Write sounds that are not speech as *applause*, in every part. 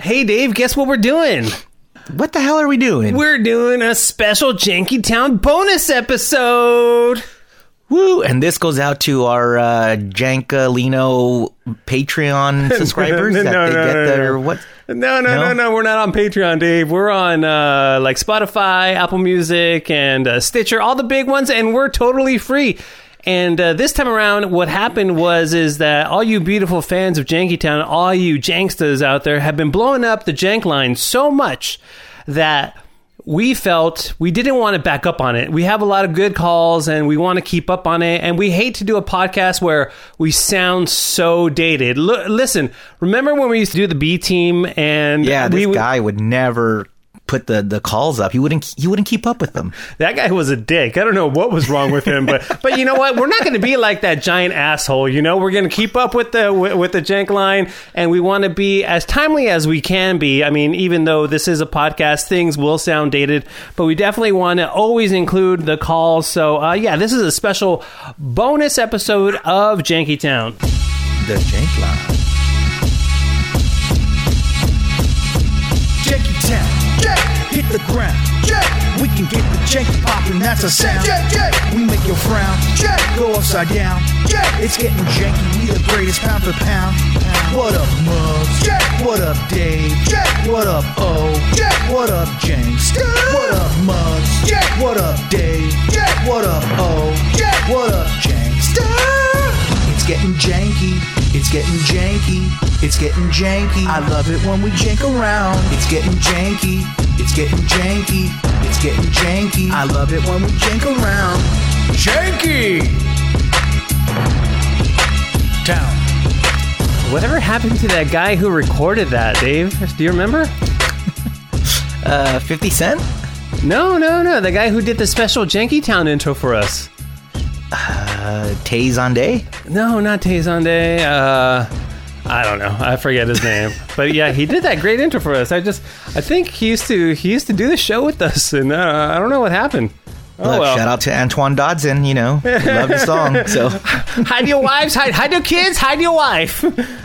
Hey, Dave, guess what we're doing? What the hell are we doing? We're doing a special Janky Town bonus episode. Woo! And this goes out to our uh, Jankalino Patreon *laughs* subscribers No, that no, they no, get no, their no. what? No, no, no, No? no. We're not on Patreon, Dave. We're on uh, like Spotify, Apple Music, and uh, Stitcher, all the big ones, and we're totally free. And uh, this time around, what happened was is that all you beautiful fans of Jankytown, all you janksters out there, have been blowing up the Jank line so much that we felt we didn't want to back up on it. We have a lot of good calls and we want to keep up on it. And we hate to do a podcast where we sound so dated. L- listen, remember when we used to do the B team and Yeah, this we guy would never put the, the calls up. He wouldn't he wouldn't keep up with them. *laughs* That guy was a dick. I don't know what was wrong with him, but but you know what? We're not going to be like that giant asshole. You know, we're going to keep up with the with, the jank line, and we want to be as timely as we can be. I mean, even though this is a podcast, things will sound dated, but we definitely want to always include the calls. So uh, yeah, this is a special bonus episode of Janky Town. The jank line. The ground. We can get the janky poppin', that's a sound. We make your frown. Go upside down. It's getting janky, we the greatest pound for pound. What up, Muggs? What up, Dave? What up, O? What up, James? What up, Muggs? What up, Dave? What up, O? What up, James? It's getting janky. It's getting janky. It's getting janky. I love it when we jank around. It's getting janky. It's getting janky. It's getting janky. I love it when we jank around. Janky! Town. Whatever happened to that guy who recorded that, Dave? Do you remember? *laughs* Uh, Fifty Cent. No, no, no. The guy who did the special Janky Town intro for us. Uh, Tay Zonday. No, not Tay Zonday. Uh, I don't know. I forget his name. but yeah, he did that great intro for us. I just, I think he used to, he used to do the show with us, and uh, I don't know what happened. Oh Look, well. shout out to Antoine Dodson. You know, he loved the song. *laughs* So hide your wives, hide, hide your kids, hide your wife.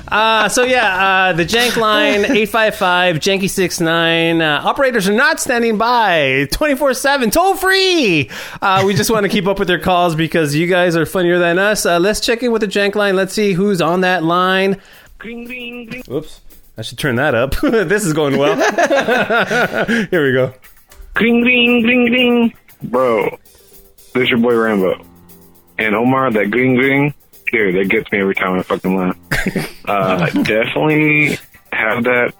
Uh, so yeah, uh, the Jank line *laughs* eight five five Janky six nine. Uh, operators are not standing by twenty four seven, toll free. Uh, we just want to keep up with their calls because you guys are funnier than us. Uh, let's check in with the Jank line. Let's see who's on that line. Whoops. I should turn that up. *laughs* this is going well. *laughs* Here we go. Green, green, green, green. Bro, this your boy Rambo. And Omar, that green, green, dude, that gets me every time I fucking laugh. *laughs* uh, definitely have that,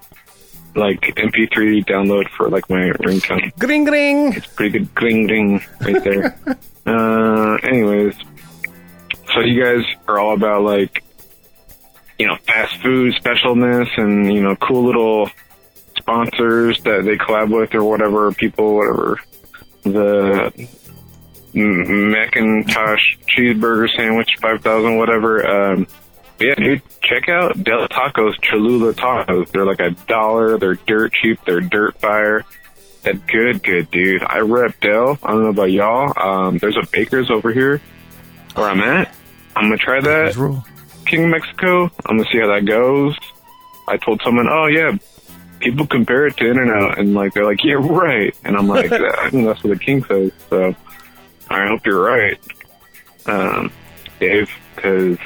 like, MP3 download for, like, my ringtone. Gring gring. It's pretty good green, green right there. uh, anyways, so you guys are all about, like, you know, fast food specialness and, you know, cool little sponsors that they collab with or whatever, people, whatever. The Macintosh cheeseburger sandwich, 5,000, whatever. Um, yeah, dude, check out Del Tacos Cholula Tacos. They're like a dollar. They're dirt cheap. They're dirt fire. That's good, good, dude. I rep Del. I don't know about y'all. Um, there's a Baker's over here where I'm at. I'm gonna try that. King of Mexico. I'm gonna see how that goes. I told someone, oh yeah, people compare it to In-N-Out, and like they're like, yeah, right. And I'm like, *laughs* I think that's what the king says. So I hope you're right, um, Dave. Because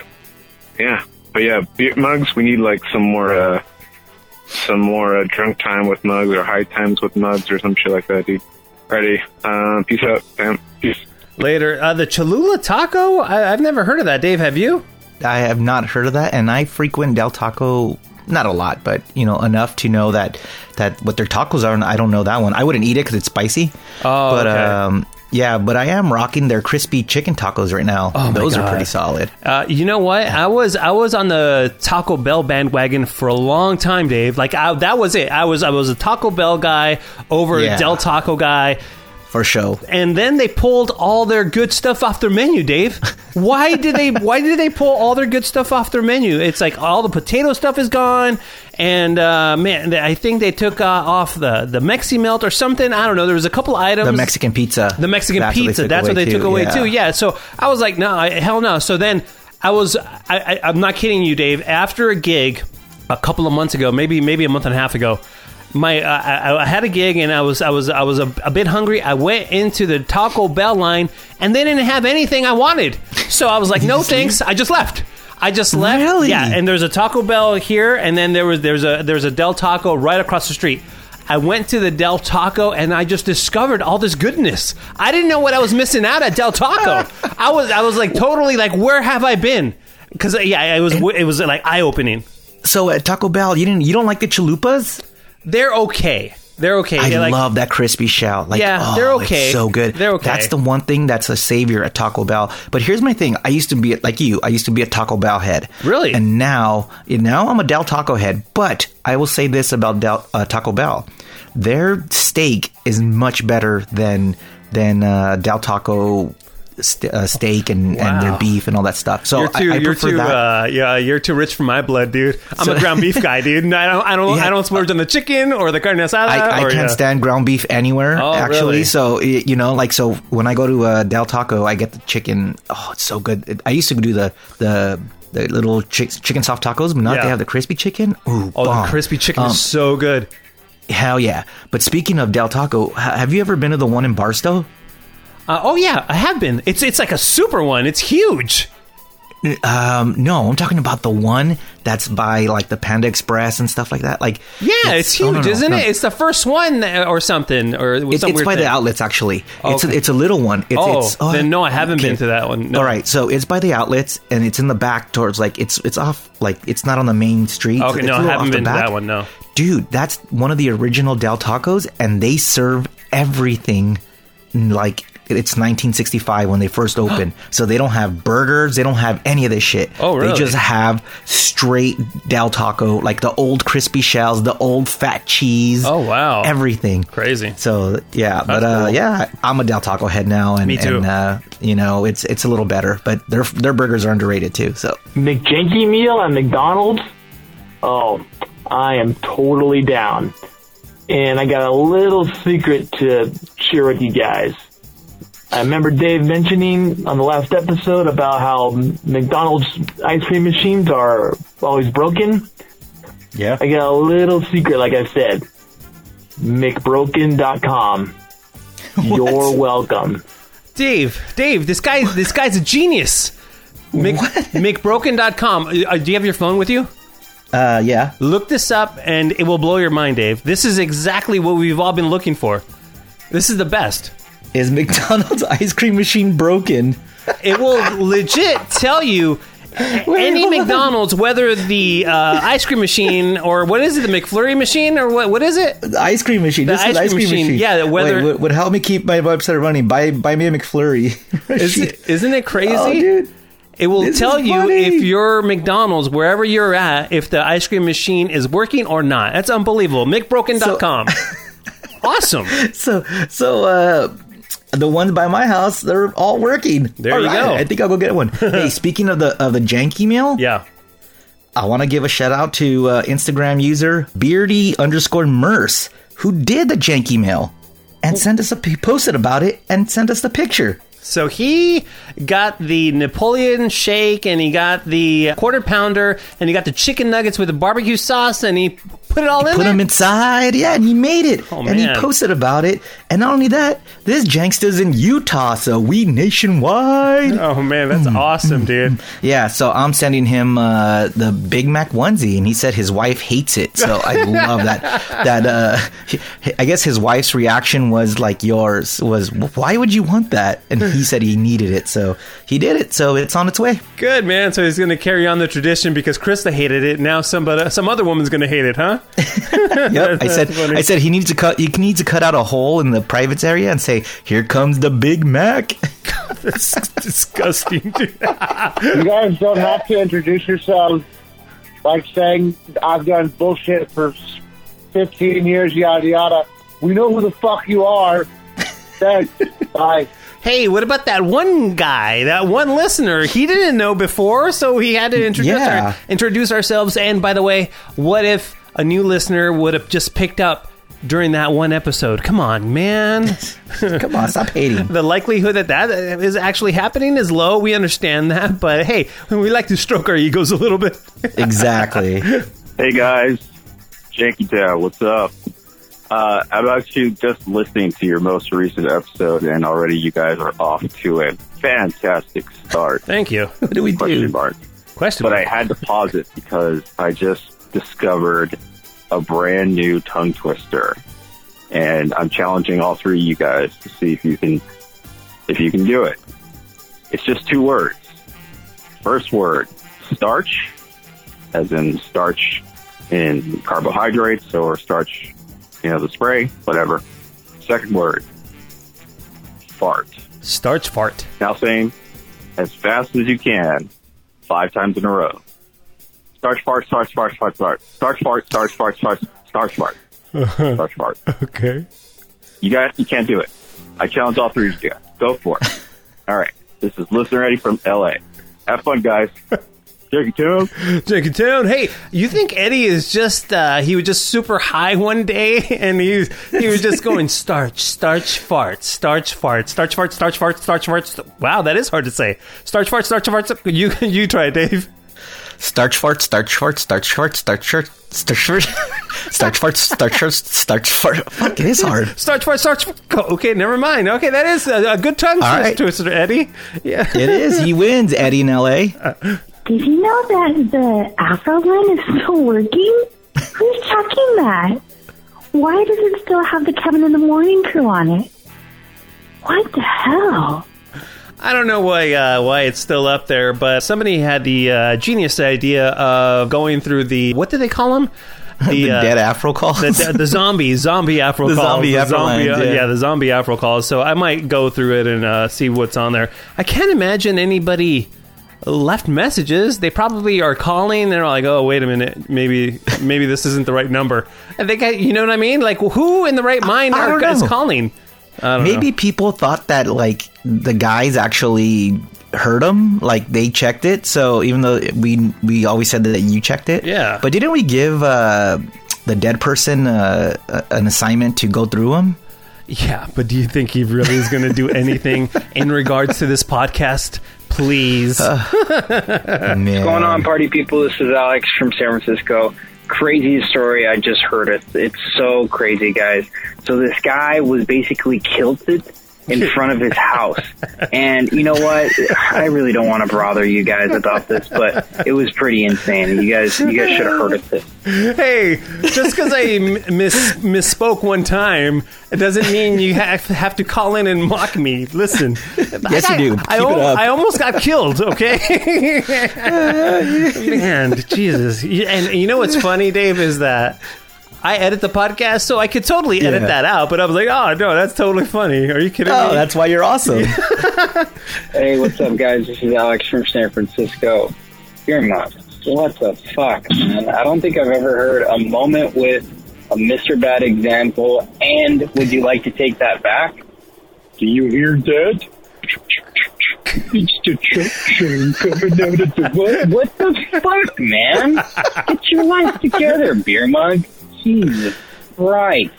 yeah, but yeah, beer mugs. We need like some more, uh, some more uh, drunk time with mugs or high times with mugs or some shit like that, dude. Ready? Um, peace out, fam. Peace. Later. Uh, the Cholula Taco? I, I've never heard of that. Dave, have you? I have not heard of that, and I frequent Del Taco. Not a lot, but you know enough to know that that what their tacos are. And I don't know that one. I wouldn't eat it because it's spicy. Oh, but okay. um, yeah, but I am rocking their crispy chicken tacos right now. Oh, Those are pretty solid. Uh, you know what? I was I was on the Taco Bell bandwagon for a long time, Dave. Like I, that was it. I was I was a Taco Bell guy over Yeah. a Del Taco guy. Show. and then they pulled all their good stuff off their menu, Dave. *laughs* Why did they why did they pull all their good stuff off their menu? It's like all the potato stuff is gone and uh, man, I think they took uh, off the the Meximelt or something. I don't know. There was a couple items. The Mexican pizza. The Mexican That's what pizza. took That's what they took too, away yeah. too. Yeah. So I was like, no, I, hell no. So then I was, I, I, I'm not kidding you, Dave. After a gig, a couple of months ago, maybe maybe a month and a half ago. My uh, I, I had a gig and I was I was I was a, a bit hungry. I went into the Taco Bell line and they didn't have anything I wanted. So I was like, no thanks. I just left. I just left. Really? Yeah. And there's a Taco Bell here, and then there was there's a there's a Del Taco right across the street. I went to the Del Taco and I just discovered all this goodness. I didn't know what I was missing out at Del Taco. *laughs* I was I was like totally like where have I been? Because yeah, it was it was like eye opening. So at Taco Bell, you didn't you don't like the chalupas? They're okay. They're okay. I like, love that crispy shell. Like, Yeah, oh, they're it's okay. so good. They're okay. That's the one thing that's a savior at Taco Bell. But here's my thing: I used to be like you. I used to be a Taco Bell head. Really? And now, now I'm a Del Taco head. But I will say this about Del, uh, Taco Bell: their steak is much better than than uh, Del Taco. St- uh, steak and, and their beef and all that stuff. So You're too, I, I you're prefer too, that. uh, yeah, you're too rich for my blood, dude. I'm So- a ground beef *laughs* guy, dude. And I don't, I don't, Yeah. I don't splurge on the chicken or the carne asada. I, I or, can't yeah. stand ground beef anywhere. Oh, actually, really? so you know, like so when I go to uh, Del Taco, I get the chicken. Oh, it's so good. It- I used to do the the the little chick, chicken soft tacos, but now Yeah. they have the crispy chicken. Ooh, Oh, bomb. the crispy chicken Um, is so good. hell yeah! But speaking of Del Taco, ha- have you ever been to the one in Barstow? Uh, oh yeah, I have been. It's it's like a super one. It's huge. Um, no, I'm talking about the one that's by like the Panda Express and stuff like that. Like, Yeah, it's, huge, oh, no, no, isn't no. it? It's the first one uh, or something, or it It's, some it's by the outlets actually. It's a, it's a little one. It's, Oh, it's, then no, I haven't been to that one. No. All right, so it's by the outlets and it's in the back towards like it's it's off like it's not on the main street. Okay, It's no, I haven't been to that one. No. Dude, that's one of the original Del Tacos, and they serve everything like it's 1965 when they first *gasps* opened. so they don't have burgers, they don't have any of this shit. Oh, really? They just have straight Del Taco, like the old crispy shells, the old fat cheese. Oh, wow. everything Crazy. so yeah, but uh, cool. yeah, I'm a Del Taco head now, and, Me too. and uh, you know it's it's a little better, but their their burgers are underrated too. So McJanky meal at McDonald's. Oh, I am totally down. And I got a little secret to share with you guys. I remember Dave mentioning on the last episode about how McDonald's ice cream machines are always broken. yeah, I got a little secret, like I said. McBroken.com. *laughs* You're welcome. Dave, Dave, this guy, this guy's a genius. Mc, McBroken.com. Uh, do you have your phone with you? uh, yeah. Look this up, and it will blow your mind, Dave. This is exactly what we've all been looking for. This is the best. Is McDonald's *laughs* ice cream machine broken? It will legit tell you any. McDonald's, whether the uh, ice cream machine or what is it, the McFlurry machine or what? What is it? The ice cream machine. The this ice ice cream machine, machine. yeah, whether- Wait, would, help me keep my website running. Buy buy me a McFlurry. *laughs* Is isn't it crazy? Oh, dude. It will This tell you funny. if your McDonald's, wherever you're at, if the ice cream machine is working or not. That's unbelievable. McBroken.com. *laughs* awesome. So so uh the ones by my house, they're all working. There All you right, go. I think I'll go get one. *laughs* hey, speaking of the of the janky meal, Yeah. I want to give a shout out to uh, Instagram user beardy underscore merce who did the janky mail and sent us a posted about it and sent us the picture. So he got the Napoleon shake and he got the quarter pounder and he got the chicken nuggets with the barbecue sauce and he put it all in Put there. them inside, yeah, and he made it, Oh, and he posted about it. And not only that, this janksta's in Utah, so we nationwide. oh man, that's awesome, dude. Yeah, so I'm sending him uh, the Big Mac onesie, and he said his wife hates it. So I *laughs* love that. That uh, I guess his wife's reaction was like yours. Was why would you want that? And he said he needed it, so he did it. So it's on its way. Good man. So he's going to carry on the tradition because Krista hated it. Now somebody, some other woman's going to hate it, huh? *laughs* *laughs* Yep. I said funny. I said he needs to cut. He needs to cut out a hole in the privates area and say, "Here comes the Big Mac." *laughs* That's disgusting, dude. You guys don't have to introduce yourselves like saying I've done bullshit for 15 years, yada yada. We know who the fuck you are. Thanks. Bye. Hey, what about that one guy, that one listener? He didn't know before, so he had to introduce Yeah. our, introduce ourselves. And by the way, what if a new listener would have just picked up during that one episode? Come on, man. *laughs* Come on, stop hating. *laughs* the likelihood that that is actually happening is low. We understand that, but hey, we like to stroke our egos a little bit. *laughs* Exactly. Hey guys, Janky Town, what's up? Uh, I'm actually just listening to your most recent episode, and already you guys are off to a fantastic start. Thank you. What do we Question do? mark. Question. But I had to pause it because I just discovered a brand new tongue twister, and I'm challenging all three of you guys to see if you can if you can do it. It's just two words. First word, starch, as in starch in carbohydrates or starch, you know, the spray, whatever. Second word, fart. Starch fart. Now saying as fast as you can, five times in a row. Starch fart, starch fart, starch fart, starch fart, starch fart, starch, starch fart, *laughs* starch fart. Okay. You guys, you can't do it. I challenge all three of you guys. Go for it. *laughs* All right. This is Listener Eddie from LA. Have fun, guys. *laughs* Jerky Town. Janky Town. Hey, you think Eddie is just uh, he was just super high one day and he he was just going starch, starch, fart, starch, fart, starch, fart, starch, fart, starch, fart. Wow, that is hard to say. Starch, fart, starch, fart. You you try it, Dave. Starch fart, starch fart, starch fart, starch fart, starch fart, starch fart, starch fart, starch fart. Fuck, it is hard. Starch, fart, starch. Farts. Okay, never mind. Okay, that is a, a good tongue All twist- right. Eddie. Yeah. It is. He wins, Eddie in L.A. Did you know that the Afro line is still working? Who's checking that? Why does it still have the Kevin in the Morning crew on it? What the hell? I don't know why uh, why it's still up there, but somebody had the uh, genius idea of going through the what do they call them? *laughs* The uh, dead Afro calls. the, the, the zombie zombie *laughs* afro The calls zombie The Afro lines, uh, yeah. the zombie afro calls so i might go through it and uh, see what's on there i can't imagine anybody left messages they probably are calling they're like oh wait a minute maybe maybe this isn't the right number i think I, you know what i mean like who in the right mind I are, don't is calling I don't Maybe know. people thought that like the guys actually heard them like they checked it. So even though we we always said that you checked it, Yeah. But didn't we give uh, the dead person uh, an assignment to go through them? yeah but do you think he really is going to do anything *laughs* in regards to this podcast please uh, *laughs* Man. What's going on, party people? This is Alex from San Francisco. Crazy story. I just heard it. It's so crazy, guys. So this guy was basically kilted in front of his house. And you know what? I really don't want to bother you guys about this, but it was pretty insane. You guys, you guys should have heard of this. Hey, just because I miss, misspoke one time, it doesn't mean you have, have to call in and mock me. Listen, Yes, you do. I, Keep it up. I almost got killed. Okay, *laughs* man, Jesus. And you know what's funny, Dave, is that. I edit the podcast, so I could totally edit Yeah. that out. But I was like, "Oh no, that's totally funny." Are you kidding Oh, me? that's why you're awesome. *laughs* Hey, what's up, guys? This is Alex from San Francisco. You're nuts. What the fuck, man? I don't think I've ever heard a moment with a Mr. Bad example. And would you like to take that back? Do you hear that? It's the truck train coming out of the what? What the fuck, man? Get your life together, beer mug. Jesus Christ.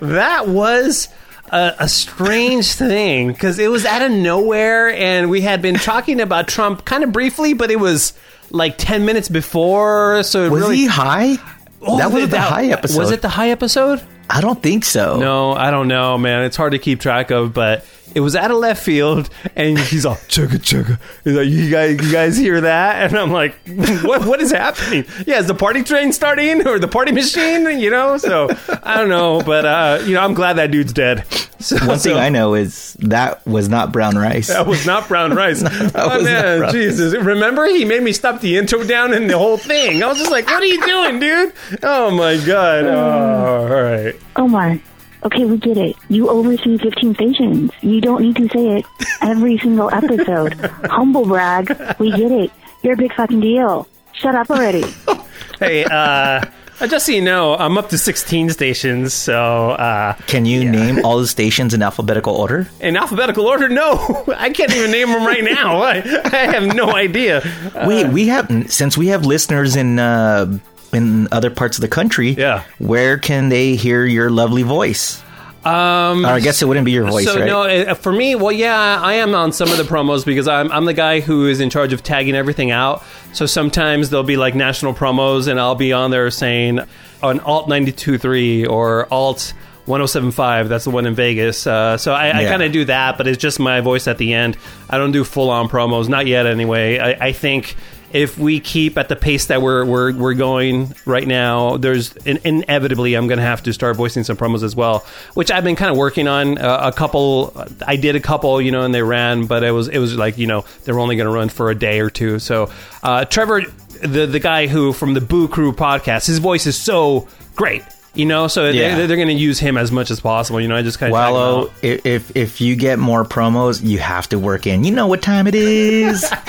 that was a, a strange thing because it was out of nowhere, and we had been talking about Trump kind of briefly, but it was like ten minutes before. So it Was really, he high? Oh, that was the that- high episode. Was it the high episode? I don't think so. No, I don't know, man. It's hard to keep track of, but it was out of left field, and he's all chugga chugga. He's like, "You guys, you guys hear that?" *laughs* And I'm like, "What? What is happening? Yeah, is the party train starting or the party machine? You know?" So I don't know, but uh, you know, I'm glad that dude's dead. *laughs* So, One thing so- I know is that was not brown rice. That was not brown rice. *laughs* oh was not man, brown Jesus! Remember, he made me stop the intro down and the whole thing. I was just like, "What are you doing, dude?" Oh my god! All right. Oh, all right. Omar, okay, we get it. You oversee 15 stations. You don't need to say it every *laughs* single episode. *laughs* Humble brag. We get it. You're a big fucking deal. Shut up already. *laughs* Hey, uh, just so you know, I'm up to 16 stations, so uh, Can you name all the stations in alphabetical order? in alphabetical order, no, I can't even name them right now. I, I have no idea. Wait, we have since we have listeners in uh, in other parts of the country. Yeah. where can they hear your lovely voice? Um, I guess it wouldn't be your voice, so right? no, uh, for me, well, yeah, I am on some of the promos because I'm I'm the guy who is in charge of tagging everything out. So sometimes there'll be like national promos, and I'll be on there saying on Alt 92.3 or Alt 107.5. That's the one in Vegas. Uh, so I, I kind of do that, but it's just my voice at the end. I don't do full on promos, not yet anyway. I, I think if we keep at the pace that we're we're, we're going right now, there's in, inevitably I'm going to have to start voicing some promos as well, which I've been kind of working on. Uh, a couple, I did a couple, you know, and they ran, but it was it was like you know they were only going to run for a day or two. So uh, Trevor, the the guy who from the Boo Crew podcast, his voice is so great. You know, so Yeah. they're, they're going to use him as much as possible. You know, I just kind of Wallow, if if you get more promos, you have to work in. You know what time it is. *laughs*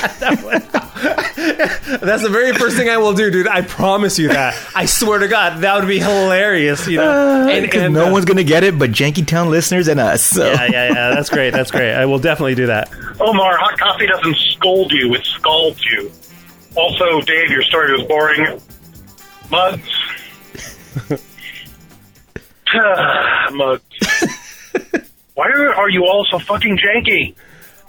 That's the very first thing I will do, dude. I promise you that. I swear to God, that would be hilarious. You know, and, and, no uh, one's gonna get it but Jankytown listeners and us. So. Yeah, yeah, yeah. That's great. That's great. I will definitely do that. Omar, hot coffee doesn't scold you, it scalds you. Also, Dave, your story was boring. Mugs. *sighs* Mugs. *laughs* Why are, are you all so fucking janky?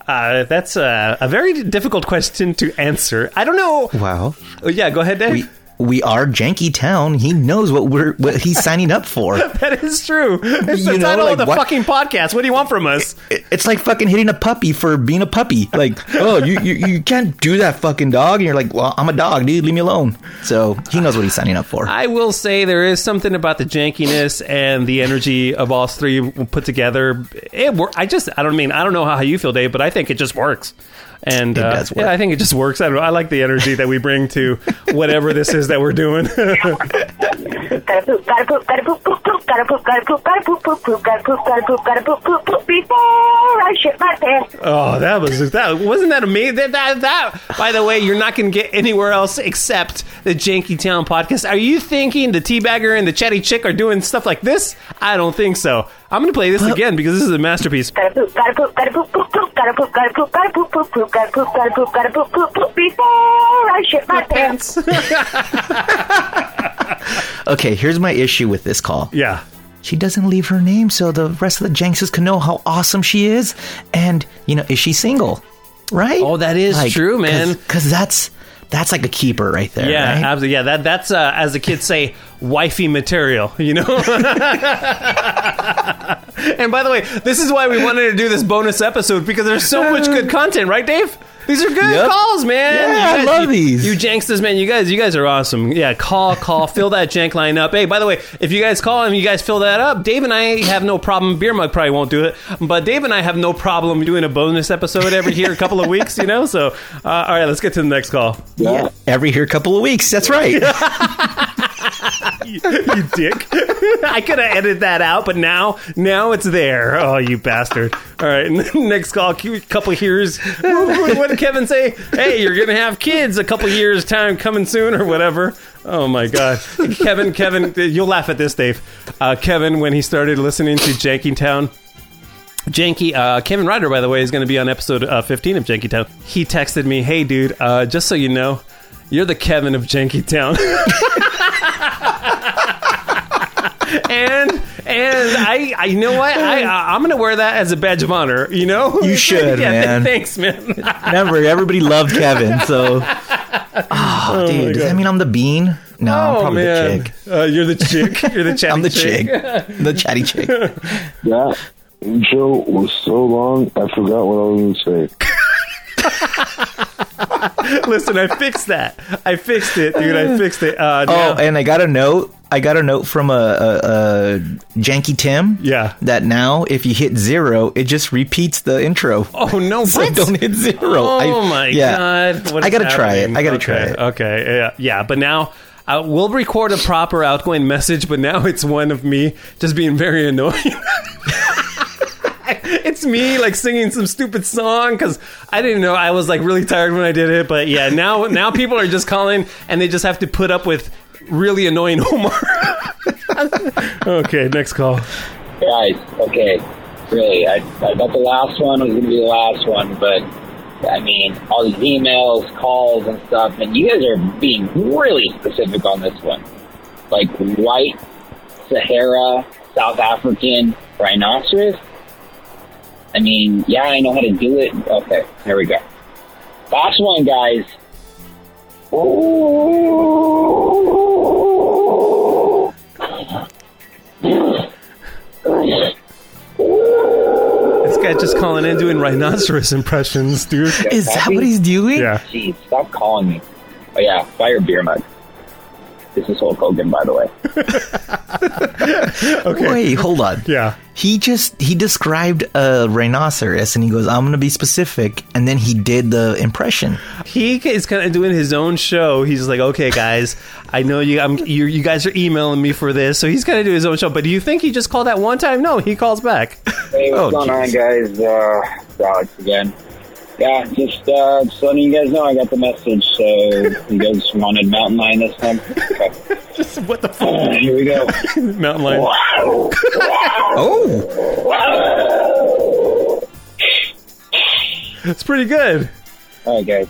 Uh, that's a, a very difficult question to answer. I don't know. Wow. Oh, yeah, go ahead, Dave. We we are Janky Town. He knows what we're what he's signing up for. *laughs* that is true. It's the You know, title like, of the what- fucking podcast. What do you want from us? It- It's like fucking hitting a puppy for being a puppy. Like, *laughs* oh, you, you you can't do that, fucking dog. And you're like, well, I'm a dog, dude. Leave me alone. So he knows what he's signing up for. I will say there is something about the jankiness and the energy of all three put together. It I just I don't mean I don't know how you feel, Dave, but I think it just works. And It uh, does work. yeah, I think it just works. I don't know. I like the energy that we bring to whatever this is that we're doing. Oh, that was that wasn't that amazing? That, that that by the way, you're not going to get anywhere else except the Janky Town podcast. Are you thinking the Teabagger and the Chatty Chick are doing stuff like this? I don't think so. I'm going to play this again because this is a masterpiece. *laughs* Okay, here's my issue with this call. Yeah. She doesn't leave her name so the rest of the Jankses can know how awesome she is. And, you know, is she single? Right? Oh, that is true, man. Because that's that's like a keeper right there. Yeah, right? absolutely. Yeah, that that's uh, as the kids say, wifey material. You know. *laughs* and by the way, this is why we wanted to do this bonus episode because there's so much good content, right, Dave? These are good Yep. calls, man. Yeah, I love you, these. You janksters, man. You guys, you guys are awesome. Yeah, call, call, fill that jank line up. Hey, by the way, if you guys call and you guys fill that up, Dave and I have no problem. Beer mug probably won't do it, but Dave and I have no problem doing a bonus episode every here a couple of weeks. You know, so uh, all right, let's get to the next call. Yeah. Every here a couple of weeks. That's right. *laughs* you, you dick. I could have edited that out, but now, now it's there. Oh, you bastard! All right, *laughs* next call. Couple years. What did Kevin say? Hey, you're gonna have kids. A couple years time coming soon, or whatever. Oh my God, Kevin, Kevin, you'll laugh at this, Dave. Uh, Kevin, when he started listening to Janky Town. Janky, uh, Kevin Ryder, by the way, is going to be on episode uh, 15 of Janky Town. He texted me, "Hey, dude, uh, just so you know, you're the Kevin of Janky Town." *laughs* and and I, I you know what I I'm gonna wear that as a badge of honor. You know, You *laughs* should, yeah, man. Thanks, man. *laughs* Remember, everybody loved Kevin. So, oh, my dude, does that mean I'm the bean? No, I'm oh probably man, the chick. Uh, you're the chick. *laughs* You're the chatty I'm the chick. the chatty chick. That intro was so long, I forgot what I was going to say. *laughs* Listen, I fixed that. I fixed it, dude. I fixed it. Uh, Oh, now- and I got a note. I got a note from a, a, a Janky Tim. Yeah. That now, if you hit zero, it just repeats the intro. Oh no! *laughs* So what? don't hit zero. Oh I- my yeah. god! What I gotta try it. I gotta okay. try it. Okay, yeah, yeah. But now uh, we'll record a proper outgoing message. But now it's one of me just being very annoying. *laughs* *laughs* it's me like singing some stupid song because I didn't know I was like really tired when I did it. But yeah, now now people are just calling and they just have to put up with really annoying Omar. *laughs* okay, next call. Guys, okay, really, I, I thought the last one was to be the last one, but I mean, all these emails, calls, and stuff, and you guys are being really specific on this one. Like white Sahara South African rhinoceros? I mean, yeah, I know how to do it. Okay, here we go. Last one, guys. This guy just calling in doing rhinoceros impressions, dude. Is that what he's doing? Yeah. Jeez, stop calling me. Oh yeah, fire beer mug. This is Hulk Hogan, by the way. *laughs* Okay. Wait, hold on. Yeah. He just he described a rhinoceros and he goes, "I'm going to be specific," and then he did the impression. He is kind of doing his own show. He's like, okay, guys, I know you. I'm, you, you guys are emailing me for this, so he's kind of doing his own show. But do you think he just called that one time? No, he calls back. Hey, what's Oh, going on, guys? Uh, it's Alex again. Yeah, just uh, just letting you guys know I got the message. So you guys wanted Mountain Lion this time. Okay. *laughs* Just what the Uh, here we go. *laughs* Mountain lion. Wow. *laughs* Oh, It's pretty good. All right, guys.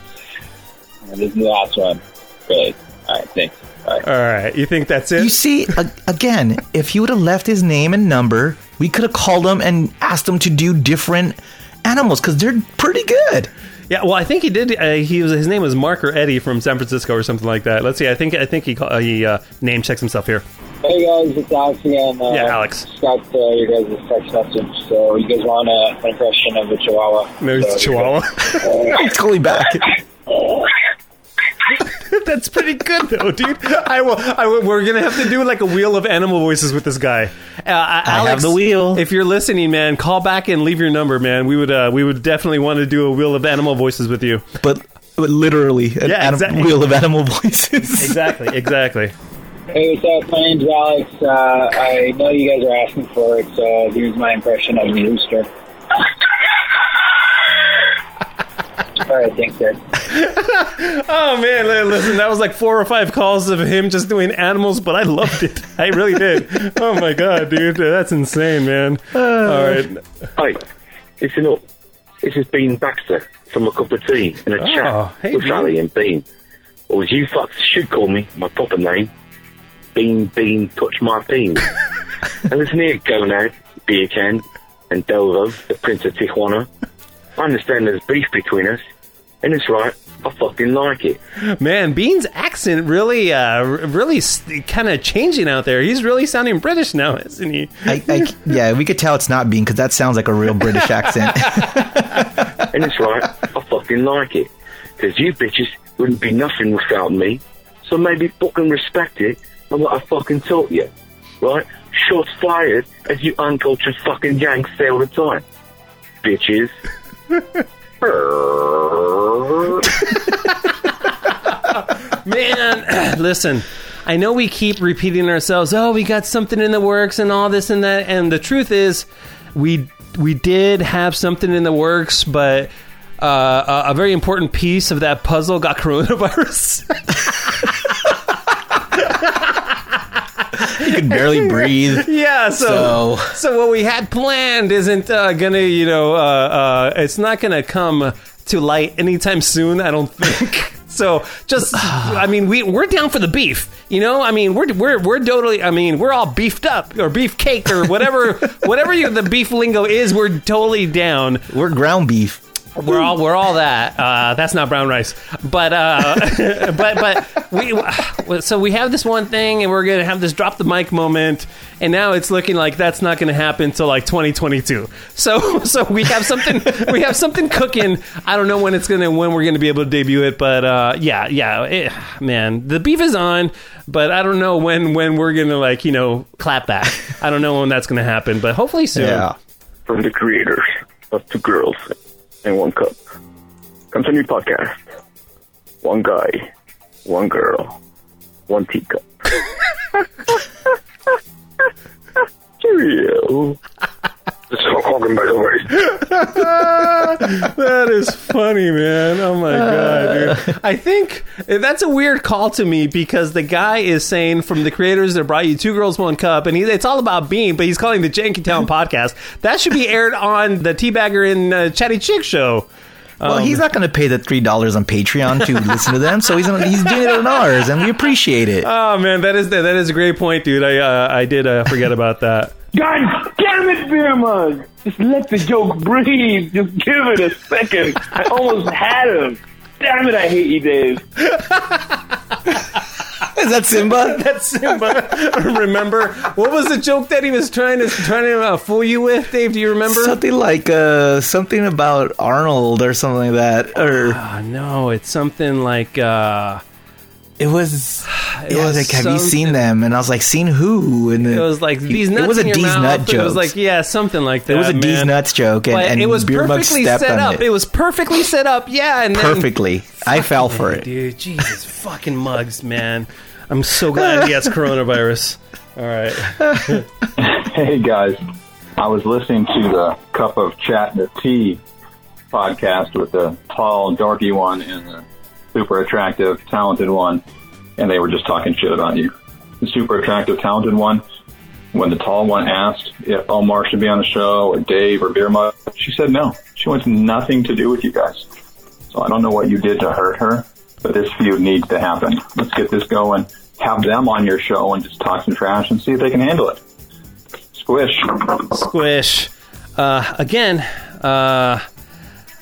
This is the last one. Really. All right, thanks. All right. All right, you think that's it? you see, again, if he would have left his name and number, we could have called him and asked him to do different animals because they're pretty good. Yeah, well, I think he did. Uh, he was his name was Mark or Eddie from San Francisco or something like that. Let's see. I think I think he call, uh, he uh, name checks himself here. Hey guys, it's Alex again. Uh, Yeah, Alex. Just got uh, your guys' text message. So you guys want uh, an impression of a chihuahua? There's So, Chihuahua. *laughs* *laughs* He's calling back. *laughs* *laughs* That's pretty good though, dude. I will. I will we're gonna have to do like a wheel of animal voices with this guy. Uh, I have the wheel. If you're listening, man, call back and leave your number, man. We would. Uh, we would definitely want to do a wheel of animal voices with you. But, but literally, an Yeah, anim- exactly. wheel of animal *laughs* voices. Exactly. Exactly. Hey, what's up? My name's Alex. Uh, I know you guys are asking for it, so here's my impression of a rooster. All right, thanks, guys. Oh man, listen, that was like four or five calls of him just doing animals, but I loved it. *laughs* I really did. Oh my god, dude, that's insane, man. Uh. All right. Hey, listen up. This is Bean Baxter from a cup of tea and a Oh, chat hey, with Bean. Sally and Bean. Or as you fucks should call me, my proper name, Bean Bean Touch My Bean. *laughs* and listen here, going out, beer can, and Delvo, the Prince of Tijuana. I understand there's beef between us, and it's right, I fucking like it. Man, Bean's accent really, uh, r- really kind of changing out there. He's really sounding British now, isn't he? I, I, yeah, we could tell it's not Bean because that sounds like a real British accent. *laughs* and it's right, I fucking like it. Because you bitches wouldn't be nothing without me. So maybe fucking respect it and what I fucking taught you. Right? Shots fired as you uncultured fucking yanks say all the time. Bitches. *laughs* Man, *clears throat* listen. I know we keep repeating ourselves. Oh, we got something in the works and all this and that. And the truth is, we we did have something in the works, but uh, a, a very important piece of that puzzle got *laughs* coronavirus. *laughs* you could barely *laughs* breathe. yeah, so, So- so what we had planned isn't uh, gonna, you know, uh, uh, it's not gonna come to light anytime soon. I don't think. *laughs* So just, I mean, we we're down for the beef. You know, I mean, we're we're we're totally. I mean, we're all beefed up or beef cake or whatever *laughs* whatever you, the beef lingo is. We're totally down. We're ground beef. We're all we're all that. Uh, that's not brown rice, but uh, *laughs* but but we so we have this one thing, and we're gonna have this drop the mic moment, and now it's looking like that's not gonna happen until like 2022. So *laughs* so we have something we have something cooking. I don't know when it's gonna when we're gonna be able to debut it, but uh, yeah yeah it, man, the beef is on, but I don't know when when we're gonna like you know clap back. I don't know when that's gonna happen, but hopefully soon. From the creators of Two Girls and One Cup new podcast. One guy, one girl, one teacup. *laughs* Cheerio. This is Hulk Hogan, by the way. *laughs* that is funny, man. Oh my god, dude. I think that's a weird call to me because the guy is saying from the creators that brought you two girls, one cup, and he, it's all about being, but he's calling the Janky Town *laughs* podcast. That should be aired on the Teabagger and uh, Chatty Chick show. Well, Um, he's not going to pay the three dollars on Patreon to listen to them, so he's he's doing it on ours, and we appreciate it. Oh man, that is that is a great point, dude. I uh, I did uh, forget about that. God damn it, Beer Mug! Just let the joke breathe. Just give it a second. I almost had him. Damn it, I hate you, Dave. *laughs* Is that Simba? *laughs* That's Simba. *laughs* remember what was the joke that he was trying to trying to uh, fool you with, Dave? Do you remember? Something like uh, something about Arnold or something like that, or Oh, no, it's something like uh, it was. *sighs* it It was like, have you seen them? And I was like, seen who? And It was like these nuts. It was a in your D's mouth. nut It was like yeah, something like that. It was a D's nuts joke, and, and it was Beer perfectly set up. it. It was perfectly set up. Yeah, and then, perfectly. I fell for it. dude. Jesus *laughs* fucking mugs, man. I'm so glad he has *laughs* coronavirus. All right. *laughs* Hey guys, I was listening to the Cup of Chat and the Tea podcast with the tall, darky one and the super attractive, talented one, and they were just talking shit about you. The super attractive, talented one, when the tall one asked if Omar should be on the show or Dave or Beer Mug, she said no. She wants nothing to do with you guys. So I don't know what you did to hurt her, but this feud needs to happen. Let's get this going. Have them on your show and just talk some trash and see if they can handle it. Squish. Squish. Uh, again, uh,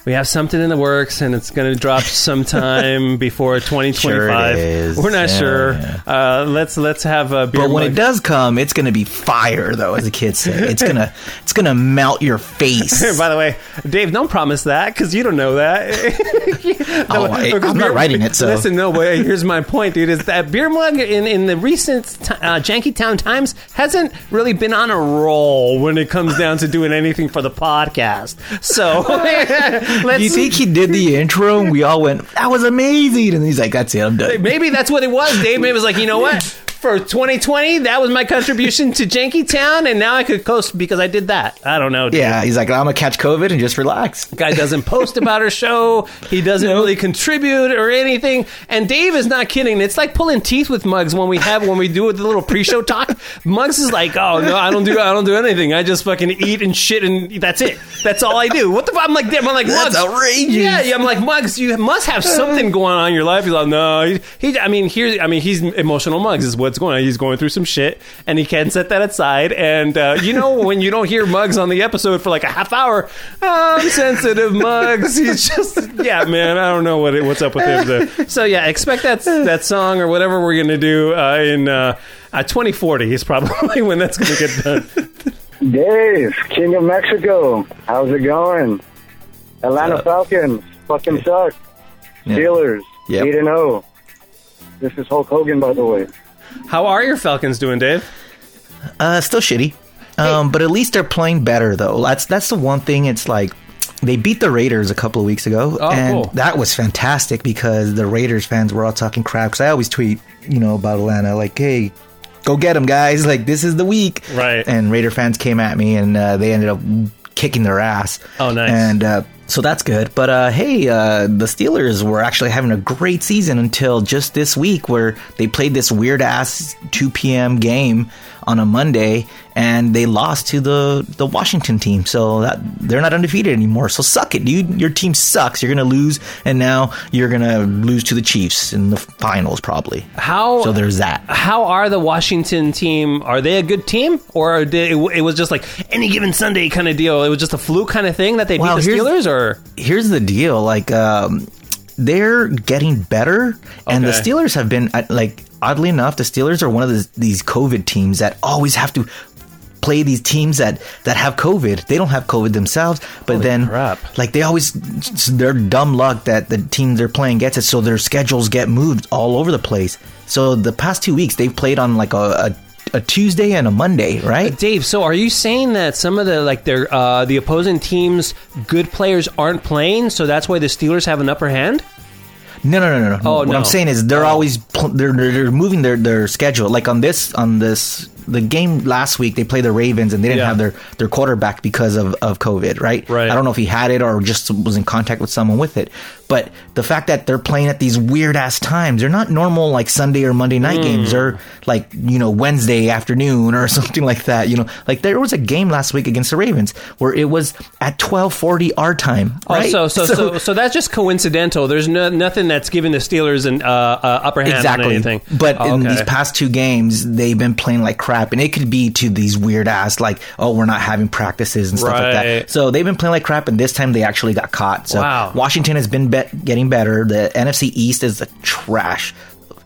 we have something in the works, and it's going to drop *laughs* sometime before 2025. Sure. We're not Yeah, sure. yeah. Uh, let's let's have a beer. But when mug- it does come, it's going to be fire, though, as the kids say. It's gonna, *laughs* it's gonna melt your face. *laughs* By the way, Dave, don't promise that because you don't know that. Oh, I, i'm not writing it, so- listen. No, but here's my point, dude. Is that beer mug in in the recent t- uh, Jankytown Times hasn't really been on a roll when it comes down to doing anything for the podcast. So let's. Do you think he did the *laughs* intro and we all went, that was amazing? And he's like, that's it, I'm done. Maybe that's what it was. Dave maybe was like, you know what? For 2020, that was my contribution to Jankytown, and now I could coast because I did that. I don't know. Dude. Yeah, he's like, I'm to catch COVID and just relax. Guy doesn't post about our show. He doesn't really contribute or anything. And Dave is not kidding. It's like pulling teeth with Mugs when we have when we do the little pre-show talk. Mugs is like, "Oh no, I don't do I don't do anything. I just fucking eat and shit and that's it. That's all I do." What the? fuck? I'm like, damn, I'm like, That's Mugs, outrageous. Yeah, yeah, I'm like, Mugs, you must have something going on in your life. He's like, no, he, he I mean, here, I mean, he's emotional. Mugs is what's going on. He's going through some shit, and he can't set that aside. And uh, you know, when you don't hear Mugs on the episode for like a half hour, I'm sensitive, Mugs. He's just, yeah, man. I don't know what it, what's up with him. There. So yeah, expect that that song or whatever we're gonna do uh, in uh, uh, 2040 is probably when that's gonna get done. Dave, King of Mexico. How's it going? Atlanta Falcons. Fucking suck. Yeah. Steelers. Yep. 8 and 0. This is Hulk Hogan, by the way. How are your Falcons doing, Dave? Uh, still shitty. Um, but at least they're playing better though. That's that's the one thing. It's like they beat the Raiders a couple of weeks ago, Oh, and cool. that was fantastic because the Raiders fans were all talking crap. Because I always tweet, you know, about Atlanta, like, "Hey, go get them, guys! *laughs* Like this is the week." Right. And Raider fans came at me, and uh, they ended up kicking their ass. Oh, nice. And uh, so that's good. But uh, hey, uh, the Steelers were actually having a great season until just this week, where they played this weird ass 2 p.m. game on a Monday, and they lost to the the Washington team. So that they're not undefeated anymore. So suck it, dude. Your team sucks. You're gonna lose, and now you're gonna lose to the Chiefs in the finals probably. How So there's that. How are the Washington team? Are they a good team, or did it, it was just like any given Sunday kind of deal? It was just a fluke kind of thing that they Well, beat the Steelers, or here's the deal like um they're getting better and the steelers have been uh, like oddly enough the steelers are one of the, these covid teams that always have to play these teams that that have covid they don't have covid themselves but then like they always they're dumb luck that the team they're playing gets it so their schedules get moved all over the place so the past two weeks they've played on like a, a a Tuesday and a Monday, right? Dave, so are you saying that some of the like their uh, the opposing teams' good players aren't playing, so that's why the Steelers have an upper hand? No, no, no, no. Oh, what no. I'm saying is they're oh. always pl- they're, they're they're moving their their schedule. Like on this on this the game last week they played the Ravens and they didn't Yeah. have their their quarterback because of of COVID, right? Right. I don't know if he had it or just was in contact with someone with it, but the fact that they're playing at these weird ass times, they're not normal like Sunday or Monday night Mm. games. They're like you know Wednesday afternoon or *laughs* something like that. You know, like there was a game last week against the Ravens where it was at twelve forty our time. Oh, Right? so, so *laughs* so so that's just coincidental. There's no, nothing that's giving the Steelers an uh, uh, upper hand on exactly. anything. But Oh, in these past two games, they've been playing like crap, and it could be to these weird ass like, oh, we're not having practices and stuff like that. So they've been playing like crap, and this time they actually got caught. So Wow. Washington has been bet getting better. The NFC East is a trash.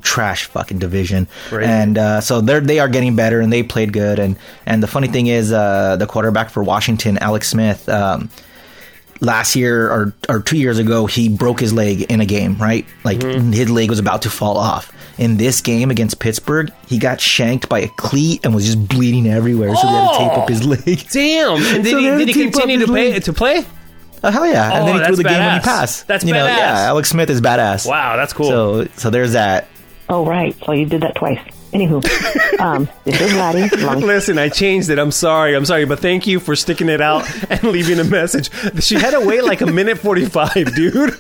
Trash fucking division, Right. and uh, so they're they are getting better, and they played good. And and the funny thing is, uh, the quarterback for Washington, Alex Smith, um, last year or or two years ago, he broke his leg in a game, right? Like Mm-hmm. his leg was about to fall off. In this game against Pittsburgh, he got shanked by a cleat and was just bleeding everywhere. So they had to tape up his leg. Damn! And *laughs* did So they he, had did he to tape up continue his to play leg. to play? Oh hell yeah! Oh, and then he threw that's the game when he passed. That's you know, badass. yeah. Alex Smith is badass. Wow, that's cool. So so there's that. Oh, right. So you did that twice. Anywho, *laughs* um, this is Laddie. Long Listen, I changed it. I'm sorry. I'm sorry, but thank you for sticking it out *laughs* and leaving a message. She had to wait like a minute 45, dude.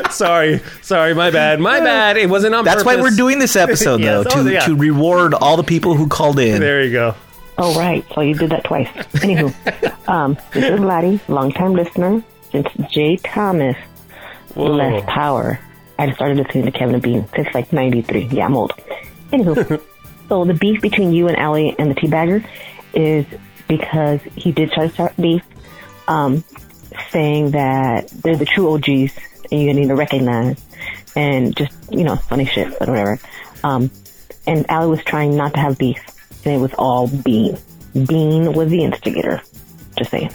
*laughs* sorry, sorry, my bad, my bad. It wasn't on. That's why we're doing this episode *laughs* Yes. though Oh, to yeah. to reward all the people who called in. There you go. Oh, right. So you did that twice. Anywho, *laughs* um, this is Laddie, longtime listener since Jay Thomas Less Power. I started listening to Kevin and Bean since like 93. Yeah, I'm old. Anywho, so the beef between you and Allie and the Teabagger is because he did try to start beef, um, saying that they're the true OGs and you need to recognize and just, you know, funny shit, but whatever. Um, and Allie was trying not to have beef, and it was all Bean. Bean was the instigator. Just saying.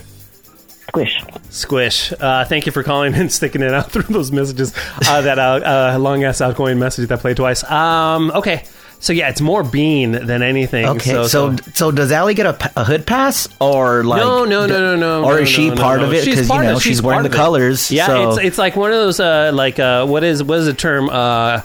Squish. Squish. Uh, thank you for calling *laughs* and sticking it out through those messages. Uh, that uh, uh, long ass outgoing message that played twice. Um, okay. So yeah, it's more bean than anything. Okay, So, so so, does Allie get a, a hood pass or like no, no, no, no, no. or no, is she no, part no. of it because you know of- she's, wearing the it. colors? Yeah, so. it's it's like one of those uh, like uh, what is what is the term? Uh,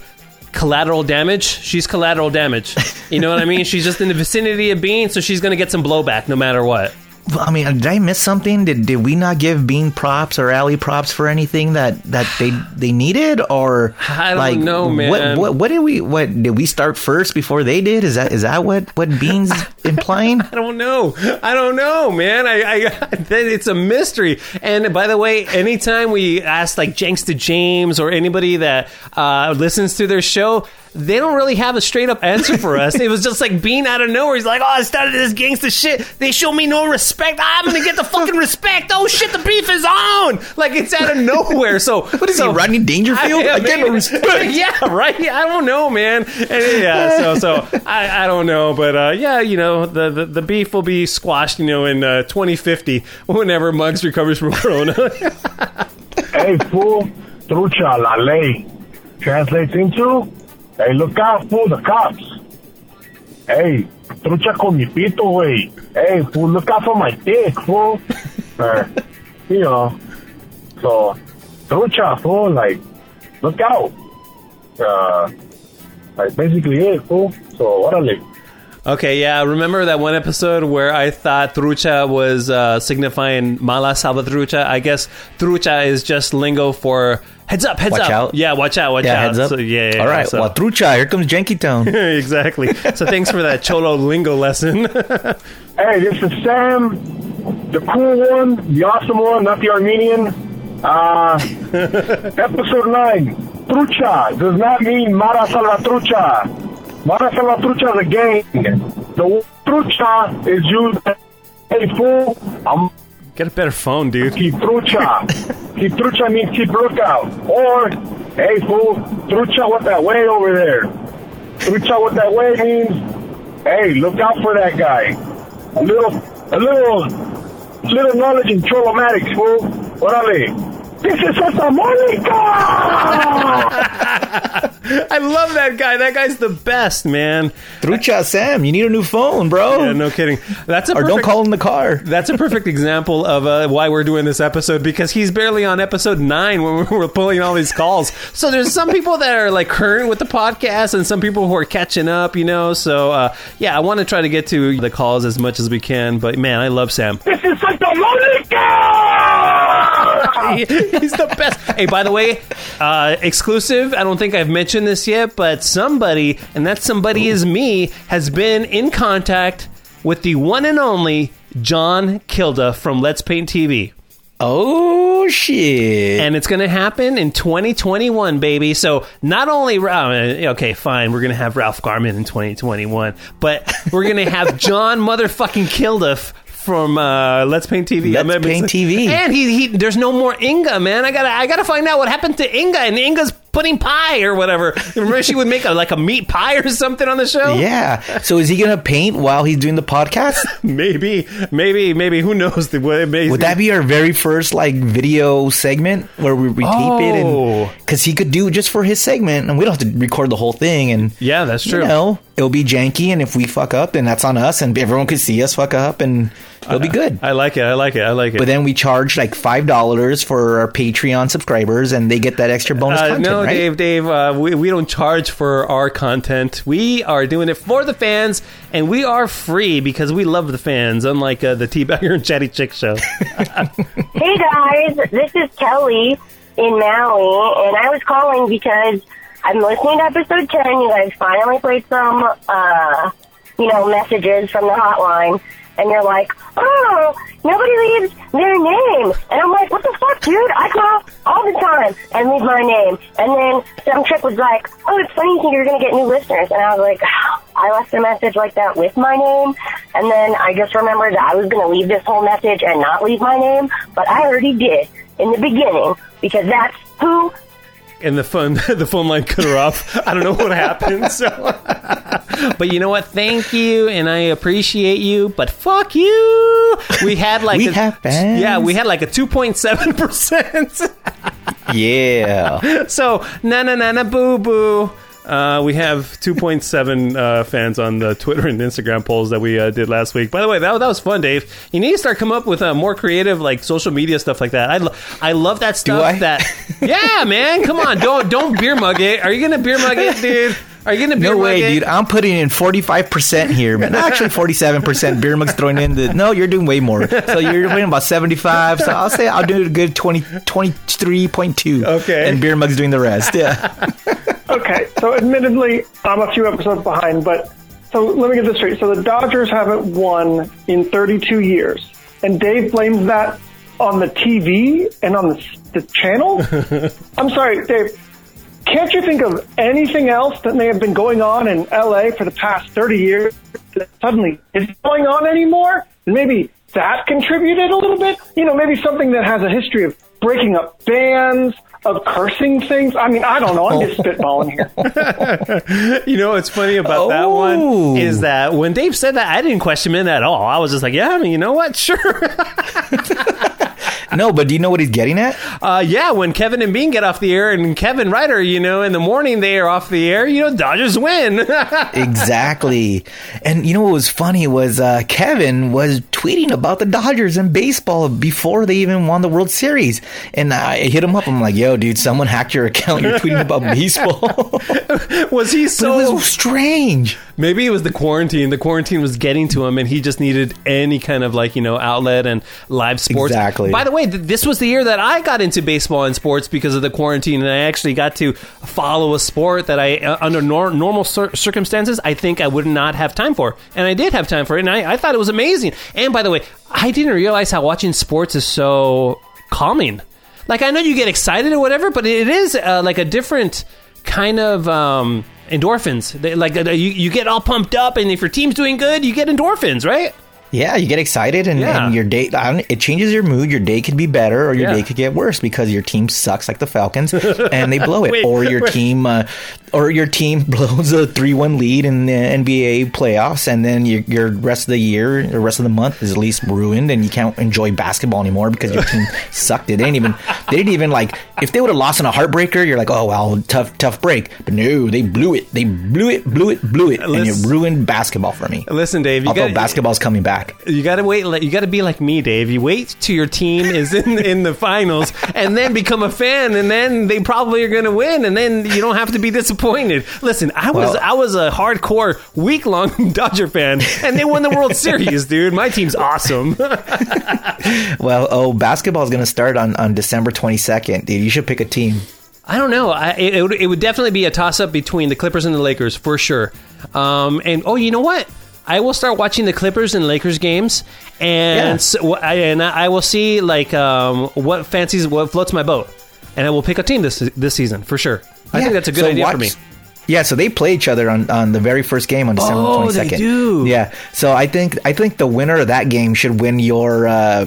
collateral damage. She's collateral damage. You know what I mean? She's just in the vicinity of Bean, so she's gonna get some blowback no matter what. I mean, did I miss something? Did did we not give Bean props or Allie props for anything that, that they they needed or I don't like, know, man. What, what what did we what did we start first before they did? Is that is that what what Bean's *laughs* implying? *laughs* I don't know. I don't know, man. I, I *laughs* it's a mystery. And by the way, anytime we ask like Jenks to James or anybody that uh, listens to their show, they don't really have a straight up answer for us. it was just like being out of nowhere. He's like, "Oh, I started this gangster shit. They show me no respect. I'm gonna get the fucking respect. Oh shit, the beef is on. Like it's out of nowhere. So *laughs* What is he, Rodney Dangerfield? I get no respect. *laughs* yeah, right. I don't know, man. And yeah, so so I, I don't know, but uh, yeah, you know, the, the the beef will be squashed, you know, in uh, 2050 whenever Muggs recovers from Corona. *laughs* hey, fool, trucha, la ley. Translates into, hey, look out, fool, the cops. Hey, trucha con mi pito, güey. Hey, fool, look out for my dick, fool. *laughs* Uh, you know, so, trucha, fool, like, look out. Uh, like, basically it, fool. So, órale. Okay, yeah. Remember that one episode where I thought trucha was uh, signifying mala salvatrucha? I guess trucha is just lingo for heads up, heads Watch up. out. Yeah, watch out, watch yeah, out. heads up. So, yeah, yeah, All right. so- Well, Trucha, here comes Janky Town. *laughs* exactly. So thanks for that cholo lingo lesson. *laughs* Hey, this is Sam, the cool one, the awesome one, not the Armenian. Uh, *laughs* episode 9. Trucha does not mean Mara Salvatrucha. Mara Salvatrucha is a gang. The word trucha is used as, hey fool, I'm Get a better phone, dude. keep trucha. keep trucha means keep lookout. Or, hey fool, trucha what that way over there. Trucha what that way means, hey, look out for that guy. A little, a little, little knowledge in Cholomatics, fool. Órale. This is Santa Monica! *laughs* I love that guy. That guy's the best, man. Trucha Sam, you need a new phone, bro. Yeah, no kidding. That's a or don't call in the car. That's a perfect example of uh, why we're doing this episode because he's barely on episode nine when *laughs* we're pulling all these calls. So there's some people that are like current with the podcast and some people who are catching up, you know. So uh, yeah, I want to try to get to the calls as much as we can. But man, I love Sam. This is Santa Monica! He- *laughs* he's the best. Hey, by the way, uh, exclusive. I don't think I've mentioned this yet, but somebody, and that somebody is me, has been in contact with the one and only John Kilduff from Let's Paint TV. Oh shit! And it's going to happen in 2021, baby. So not only uh, okay, fine, we're going to have Ralph Garman in 2021, but we're going to have *laughs* John motherfucking Kilduff f- from uh, Let's Paint TV. Let's Paint TV. And he, he there's no more Inga, man. I gotta I gotta find out what happened to Inga. And Inga's putting pie or whatever. Remember she would make a, like a meat pie or something on the show. Yeah. So is he gonna paint while he's doing the podcast? *laughs* maybe, maybe, maybe. Who knows? The it Would that be our very first like video segment where we, we tape it Oh. and because he could do just for his segment and we don't have to record the whole thing and yeah, that's true. You know, it'll be janky and if we fuck up, then that's on us and everyone could see us fuck up and it'll be good. I like it. I like it. I like it. But then we charge like five dollars for our Patreon subscribers and they get that extra bonus Uh, content, no, right? Dave, Dave, uh, we, we don't charge for our content. We are doing it for the fans, and we are free because we love the fans, unlike uh, the Teabagger and Chatty Chick show. *laughs* Hey guys, this is Kelly in Maui, and I was calling because I'm listening to episode 10. You guys finally played some, uh, you know, messages from the hotline, and you're like, oh, nobody leaves their name. And I'm like, what the fuck, dude? I call all the time and leave my name. And then some chick was like, oh, it's funny you think you're going to get new listeners. And I was like, oh. *sighs* I left a message like that with my name, and then I just remembered that I was going to leave this whole message and not leave my name, but I already did in the beginning because that's who and the phone *laughs* the phone line cut her off. I don't know what happened. So, *laughs* but you know what? Thank you, and I appreciate you. But fuck you. We had like We a, have fans. yeah, we had like a two point seven percent. Yeah. *laughs* So na na na na boo boo. Uh, we have 2.7 uh, fans on the Twitter and Instagram polls that we uh, did last week. By the way, that, that was fun, Dave. You need to start coming up with uh, more creative, like social media stuff like that. I, lo- I love that stuff. I? That *laughs* yeah, man. Come on, don't don't beer mug it. Are you gonna beer mug it, dude? Are you gonna beer No mug way, it? dude. I'm putting in 45% here, man. Actually, 47%. Beer mug's throwing in the. No, you're doing way more. So you're putting about 75. So I'll say I'll do a good 20, 23.2. Okay. And beer mug's doing the rest. Yeah. *laughs* okay, so admittedly, I'm a few episodes behind, but so let me get this straight. So the Dodgers haven't won in 32 years, and Dave blames that on the TV and on the, the channel. *laughs* I'm sorry, Dave. Can't you think of anything else that may have been going on in LA for the past 30 years that suddenly isn't going on anymore? And maybe that contributed a little bit? You know, maybe something that has a history of breaking up bands, of cursing things. I mean, I don't know. I'm just spitballing here. *laughs* you know what's funny about that one is that when Dave said that, I didn't question him at all. I was just like, yeah, I mean, you know what? Sure. no, but do you know what he's getting at? Uh, yeah, when Kevin and Bean get off the air and Kevin Ryder, you know, in the morning they are off the air, you know, Dodgers win. *laughs* exactly. And you know what was funny was uh, Kevin was tweeting about the Dodgers and baseball before they even won the World Series. And I hit him up. I'm like, yo, dude, someone hacked your account. You're tweeting about *laughs* baseball. *laughs* was he so strange? Maybe it was the quarantine. The quarantine was getting to him, and he just needed any kind of like you know outlet and live sports. Exactly. By the way, th- this was the year that I got into baseball and sports because of the quarantine, and I actually got to follow a sport that I, uh, under nor- normal cir- circumstances, I think I would not have time for, and I did have time for it, and I, I thought it was amazing. And by the way, I didn't realize how watching sports is so calming. Like I know you get excited or whatever, but it is uh, like a different kind of um, endorphins. They, like uh, you, you get all pumped up, and if your team's doing good, you get endorphins, right? Yeah, you get excited and, Yeah. and your day I don't, it changes your mood. Your day could be better or your Yeah. day could get worse because your team sucks like the Falcons *laughs* and they blow it, Wait, or your wait. team uh, or your team *laughs* blows a three one lead in the NBA playoffs, and then your your rest of the year, the rest of the month is at least ruined, and you can't enjoy basketball anymore because your team *laughs* sucked. They didn't even they didn't even like if they would have lost in a heartbreaker, you're like, oh well, tough tough break. But no, they blew it. They blew it, blew it, blew it, and it ruined basketball for me. Listen, Dave, you Although got basketball's coming back. You got to wait. like, You got to be like me, Dave. You wait till your team is in *laughs* in the finals, and then become a fan, and then they probably are going to win, and then you don't have to be disappointed. Listen, I was Well- I was a hardcore week long *laughs* Dodger fan, and they won the World Series, dude. My team's awesome. *laughs* Well, oh, basketball is going to start on, on December 22nd, dude. You should pick a team. I don't know. I, it, it would, it would definitely be a toss up between the Clippers and the Lakers for sure. Um, and oh, you know what? I will start watching the Clippers and Lakers games, and Yeah. so, I, and I will see like um, what fancies what floats my boat, and I will pick a team this this season for sure. I Yeah, think that's a good so idea for me. Yeah, so they play each other on, on the very first game on December Oh, 22nd. do. Yeah. So I think I think the winner of that game should win your uh,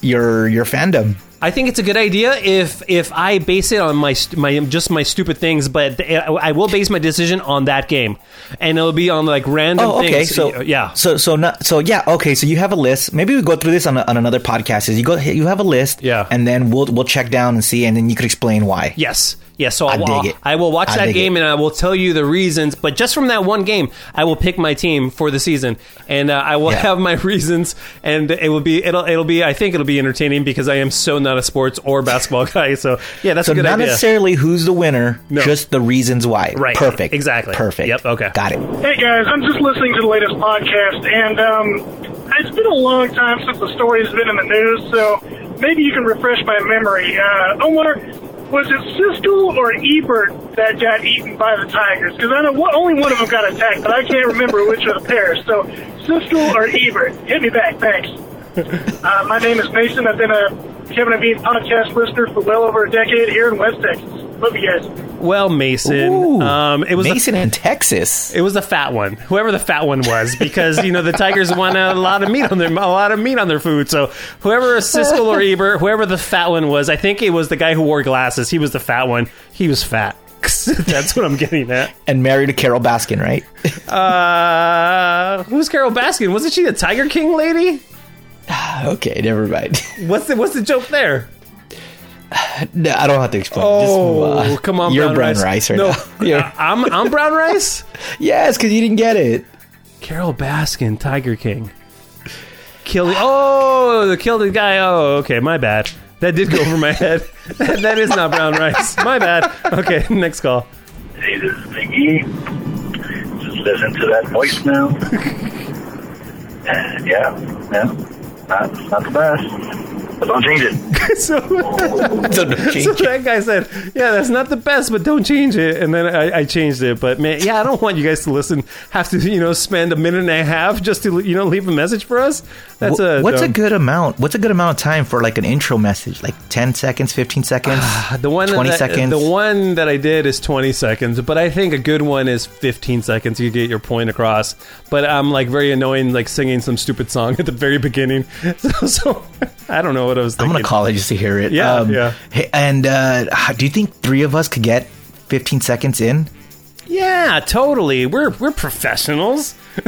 your your fandom. I think it's a good idea if if I base it on my my just my stupid things, but I will base my decision on that game, and it'll be on like random Oh, okay. things. So yeah, So so not so yeah. Okay. So you have a list. Maybe we go through this on, a, on another podcast. Is you go you have a list. Yeah. And then we'll we'll check down and see, and then you could explain why. Yes. Yes, so I I will, it. I will watch I that game it. and I will tell you the reasons. But just from that one game, I will pick my team for the season, and uh, I will have my *laughs* reasons. And it will be it'll it'll be I think it'll be entertaining because I am so not a sports or basketball *laughs* guy. So yeah, that's so a good not idea. necessarily who's the winner, just the reasons why. Right. Perfect. Exactly. Perfect. Yep. Okay. Got it. Hey guys, I'm just listening to the latest podcast, and um, it's been a long time since the story's been in the news, so maybe you can refresh my memory. Uh, Omar, was it Siskel or Ebert that got eaten by the tigers? Because I know one- only one of them got attacked, but I can't remember which of the pair. So Siskel or Ebert? Hit me back, thanks. *laughs* Uh, my name is Mason. I've been a Kevin and Bean podcast listener for well over a decade here in West Texas. Love you guys. Well, Mason, um, it was Mason in Texas. It was the fat one, whoever the fat one was, because you know the Tigers want a lot of meat on their a lot of meat on their food. So whoever a Siskel or Ebert, whoever the fat one was, I think it was the guy who wore glasses. He was the fat one. He was fat. *laughs* That's what I'm getting at. And married to Carole Baskin, right? Uh, who's Carole Baskin? Wasn't she the Tiger King lady? *sighs* okay, never mind. What's the what's the joke there? No, I don't have to explain. Just oh, move Oh, come on, You're brown, brown rice, right no, now. *laughs* You're- I'm I'm brown rice. *laughs* yes, because you didn't get it. Carole Baskin, Tiger King. Kill oh, the killed the guy. Oh, okay, my bad. That did go over my *laughs* head. that, that is not brown rice. My bad. Okay, next call. Hey, this is Big E. Just listen to that voicemail. and yeah, yeah, not, not the best. But don't change it. *laughs* so, *laughs* so that guy said, "Yeah, that's not the best, but don't change it." And then I, I changed it. But man, yeah, I don't want you guys to listen. Have to you know spend a minute and a half just to you know leave a message for us. That's Wh- a what's a good amount? What's a good amount of time for like an intro message? Like ten seconds, fifteen seconds, ah, The one twenty that, seconds. The one that I did is 20 seconds, but I think a good one is 15 seconds. You get your point across. But I'm like very annoying, like singing some stupid song *laughs* at the very beginning. So, so I don't know what I was I'm thinking. gonna call it just to hear it. Yeah, Um, yeah. and uh, do you think three of us could get fifteen seconds in? Yeah, totally. We're we're professionals. *laughs*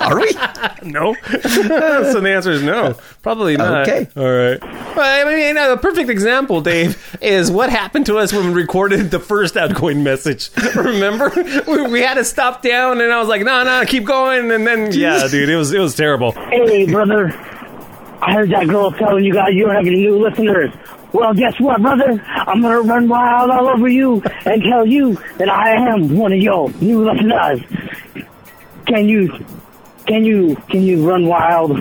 Are we? *laughs* no. *laughs* so the answer is no. Probably not. Okay. All right. I mean, a perfect example, Dave, is what happened to us when we recorded the first outgoing message. Remember, we, we had to stop down, and I was like, "No, no, keep going." And then, yeah, dude, it was it was terrible. Hey, brother. I heard that girl telling you guys you don't have any new listeners. Well, guess what, brother? I'm gonna run wild all over you and tell you that I am one of your new listeners. Can you, can you, can you run wild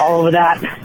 all over that?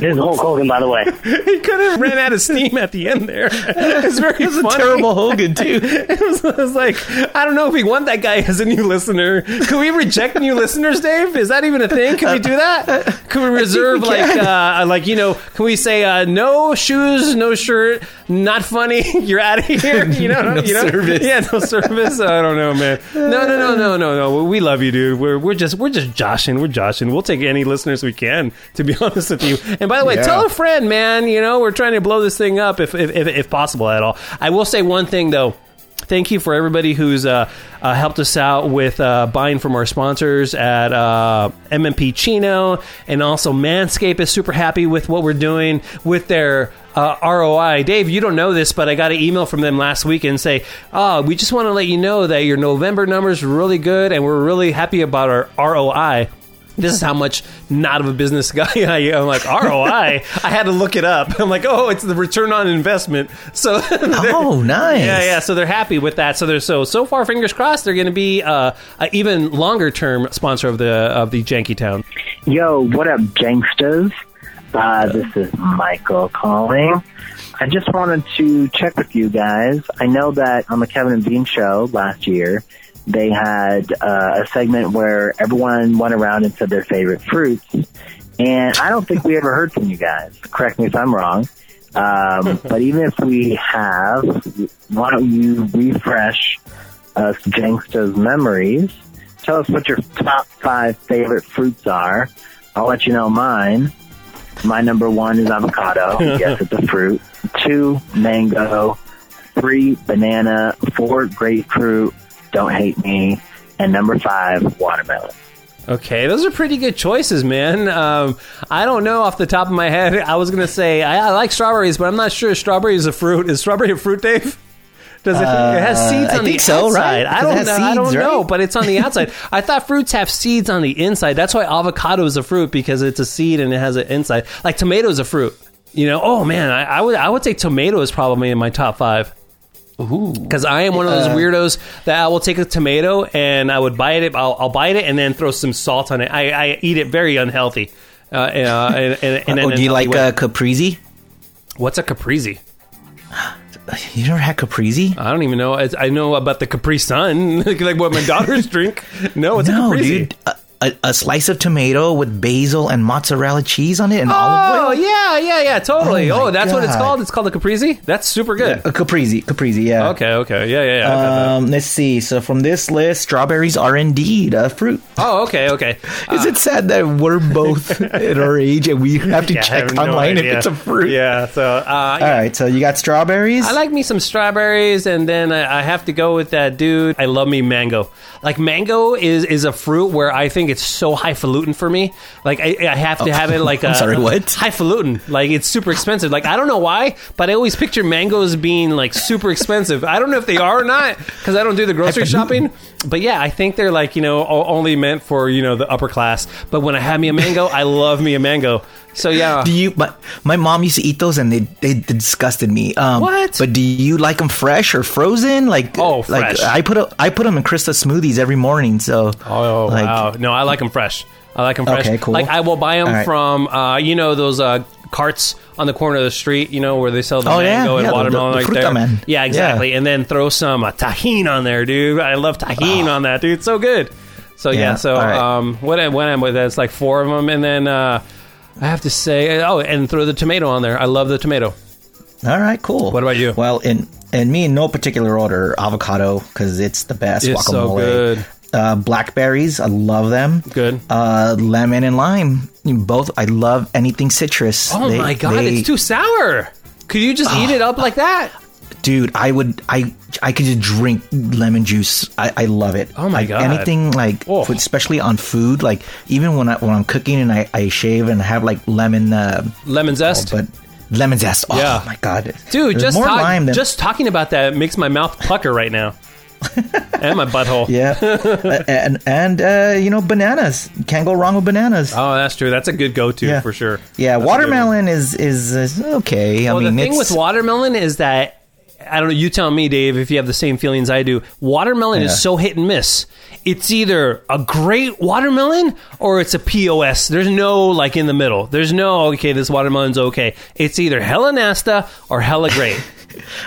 This is Hulk Hogan, by the way. *laughs* he could have ran out of steam at the end there. *laughs* It's very It was a terrible Hogan, too. *laughs* it, was, it was like I don't know if we want that guy as a new listener. Could we reject new listeners, Dave? Is that even a thing? Can we do that? Could we reserve we like uh, like you know? Can we say uh, no shoes, no shirt, not funny? You're out of here. You know, No you know? service. Yeah, no service. I don't know, man. No, no, no, no, no, no. We love you, dude. We're we're just we're just joshing. We're joshing. We'll take any listeners we can. To be honest with you. And by the way, Yeah. tell a friend, man. You know, we're trying to blow this thing up if if, if, if possible at all. I will say one thing though. Thank you for everybody who's uh, uh, helped us out with uh, buying from our sponsors at uh, MMP Chino, and also Manscaped is super happy with what we're doing with their uh, ROI. Dave, you don't know this, but I got an email from them last week and say, "Oh, we just want to let you know that your November numbers are really good, and we're really happy about our ROI." This is how much not of a business guy *laughs* I am. I'm like ROI. I had to look it up. *laughs* I'm like, oh, it's the return on investment. So, *laughs* Oh, nice. yeah, yeah. So they're happy with that. So they're so so far. Fingers crossed. They're going to be uh, an even longer term sponsor of the of the Janky Town. Yo, what up, gangsters? Uh, this is Michael calling. I just wanted to check with you guys. I know that on the Kevin and Bean show last year, they had uh, a segment where everyone went around and said their favorite fruits. And I don't think we ever heard from you guys. Correct me if I'm wrong. Um, *laughs* but even if we have, why don't you refresh us gangsters' memories? Tell us what your top five favorite fruits are. I'll let you know mine. My number one is avocado. *laughs* yes, it's a fruit. Two, mango. Three, banana. Four, grapefruit. Don't hate me. And number five, watermelon. Okay, those are pretty good choices, man. Um, I don't know off the top of my head. I was going to say I, I like strawberries, but I'm not sure strawberry is a fruit. Is strawberry a fruit, Dave? Does it? it has Uh, seeds I on think the so, outside. right? I it don't has know. I don't seeds, know, right? but it's on the *laughs* outside. I thought fruits have seeds on the inside. That's why avocado is a fruit because it's a seed and it has an inside. Like tomato is a fruit. You know? Oh man, I, I would I would say tomato is probably in my top five. Because I am one of those Uh, weirdos that I will take a tomato and I would bite it. I'll, I'll bite it and then throw some salt on it. I, I eat it very unhealthy. Uh, uh, and, and, and *laughs* oh, do you like way. uh, caprese? What's a caprese? You never had caprese? I don't even know. It's, I know about the Capri Sun, *laughs* like what my daughters drink. No, it's a no, caprese. dude. A, a, slice of tomato with basil and mozzarella cheese on it and Oh olive oil. Oh yeah, yeah, yeah, totally. Oh, Oh, that's what it's called. It's called a caprese. That's super good. A caprese, caprese, yeah. Okay, okay, yeah, yeah, yeah. I've got that. Um, let's see. So from this list, strawberries are indeed a fruit. Oh, okay, okay. Is it sad that we're both *laughs* at our age and we *laughs* have to Yeah, check have no online if it's a fruit? Yeah. So, uh, All right. So you got strawberries. I like me some strawberries, and then I, I have to go with that dude. I love me mango. Like mango is is a fruit where I think it's so highfalutin for me. Like I, I have to have it like *laughs* I'm a, sorry, what? highfalutin? Like it's super expensive. Like I don't know why, but I always picture mangoes being like super expensive. I don't know if they are or not because I don't do the grocery shopping. But yeah, I think they're like you know only meant for you know the upper class. But when I have me a mango, I love me a mango. So yeah. Do you? But my mom used to eat those, and they they disgusted me. Um, What? But do you like them fresh or frozen? Like Oh, like fresh. I put a, I put them in Krista smoothies every morning. So Oh like, wow! No, I like them fresh. I like them fresh. Okay, cool. Like I will buy them right. from uh, you know those uh, carts on the corner of the street. You know where they sell the Oh, yeah, mango and yeah, the- watermelon the right there. Man. Yeah, exactly. And then throw some uh, Tajín on there, dude. I love Tajín on that, dude. It's so good. So yeah. Yeah, so right. um, what I when I'm with it's like four of them, and then uh, I have to say, oh, and throw the tomato on there. I love the tomato. All right, cool. What about you? Well, in and me in no particular order, avocado because it's the best. It's so good. Uh, blackberries, I love them. Good. Uh, lemon and lime, both. I love anything citrus. Oh They- my god, they- it's too sour. Could you just eat it up like that? Dude i would i i could just drink lemon juice i, I love it Oh my Like, God. anything like Oh. food- especially on food like even when i when i'm cooking and i, I shave and have like lemon uh Lemon zest. but lemon zest oh Yeah. my god Dude, There's just talk- than just talking about that makes my mouth pucker right now, *laughs* and my butthole. yeah Uh, and and uh you know bananas can't go wrong with bananas Oh, that's true. That's a good go-to Yeah. for sure. yeah That's watermelon is, is is okay i mean the thing with watermelon is that I don't know. You tell me, Dave, if you have the same feelings I do. Watermelon Yeah. is so hit and miss. It's either a great watermelon or it's a POS. There's no like in the middle. There's no okay. This watermelon's okay. It's either hella nasta or hella great. *laughs*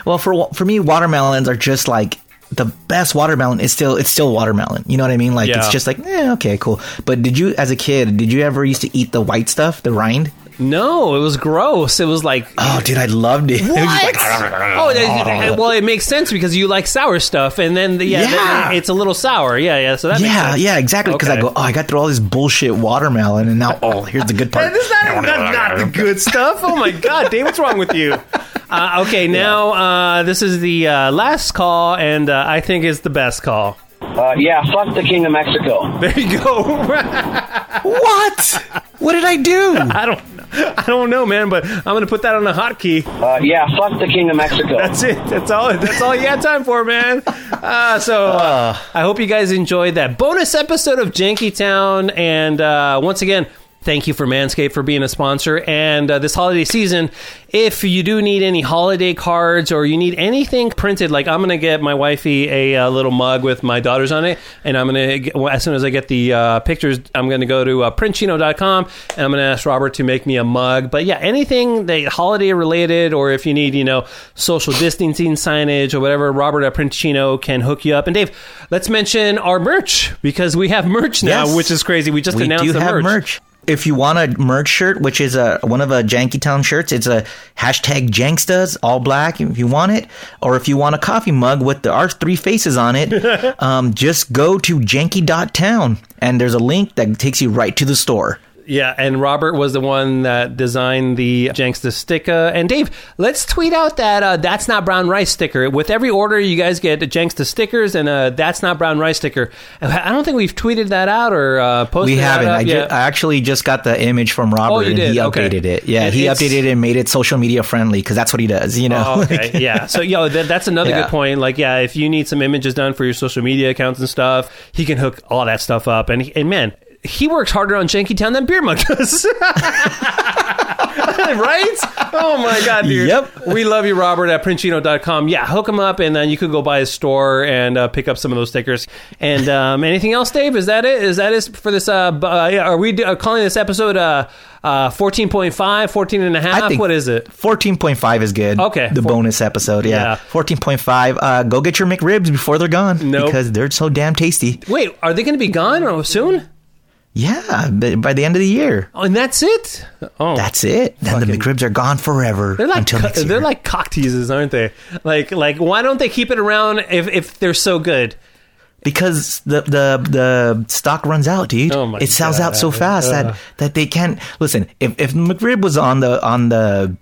Well, for for me, watermelons are just like the best watermelon is still it's still watermelon. You know what I mean? Like Yeah. it's just like eh, okay, cool. But did you, as a kid, did you ever used to eat the white stuff, the rind? No, it was gross. It was like oh, dude, I loved it. *laughs* It was What? like- *laughs* oh, that- well, it makes sense because you like sour stuff, and then yeah, Yeah. then it's a little sour. Yeah, yeah. So that makes yeah, sense. yeah, exactly. Because I go, oh, I got through all this bullshit watermelon, and now, oh, here's the good part. *laughs* That is not, that's not the good stuff. Oh my god, Dave, what's wrong with you? Uh, okay, now uh, this is the uh, last call, and uh, I think it's the best call. Uh, yeah, fuck the King of Mexico. There you go. what? What did I do? I don't. *laughs* I don't know, man, but I'm gonna put that on a hotkey. Uh, yeah, fuck the King of Mexico. *laughs* That's it. That's all. That's all you had time for, man. Uh, so uh, I hope you guys enjoyed that bonus episode of Janky Town. And uh, once again, thank you for Manscaped for being a sponsor. And uh, this holiday season, if you do need any holiday cards or you need anything printed, like I'm gonna get my wifey a, uh little mug with my daughters on it, and I'm gonna well, as soon as I get the uh, pictures, I'm gonna go to uh, printchino.com and I'm gonna ask Robert to make me a mug. But yeah, anything that holiday related, or if you need, you know, social distancing signage or whatever, Robert at Printchino can hook you up. And Dave, let's mention our merch because we have merch now, Yes. which is crazy. We just we announced the have merch. merch. If you want a merch shirt, which is a one of a Janky Town shirts, it's a hashtag Jankstas, all black. If you want it, or if you want a coffee mug with the our three faces on it, *laughs* um, just go to janky.town and there's a link that takes you right to the store. Yeah, and Robert was the one that designed the Janksta sticker. And Dave, let's tweet out that uh, "That's Not Brown Rice" sticker. With every order, you guys get Janksta stickers and a "That's Not Brown Rice" sticker. I don't think we've tweeted that out or uh, posted. we haven't. I, ju- I actually just got the image from Robert Oh, you and did? he Okay. updated it. Yeah, he updated it and made it social media friendly because that's what he does. You know. Oh, okay, *laughs* yeah. So, yo, that, that's another Yeah. good point. Like, yeah, if you need some images done for your social media accounts and stuff, he can hook all that stuff up. And, and man, he works harder on Janky Town than Beer Mug does. *laughs* right? Oh my god, dude. Yep. We love you, Robert at Printchino.com. Yeah, hook him up and then you could go by his store and uh, pick up some of those stickers. And um, anything else, Dave? Is that it? Is that it for this? Uh, uh, yeah, are we d- uh, calling this episode uh, uh, 14.5, 14 and a half? I think what is it? 14.5 is good. Okay. The Four- bonus episode, yeah. Yeah. 14.5. Uh, go get your McRibs before they're gone. Nope. Because they're so damn tasty. Wait, are they going to be gone soon? Yeah, by the end of the year. Oh, and that's it. Oh, That's it. Then the McRibs are gone forever they're like co- they're like cock teases, aren't they? Like like why don't they keep it around if if they're so good? because the the the stock runs out, dude. Oh my it sells out so fast Ugh. that that they can't listen. If if McRib was on the on the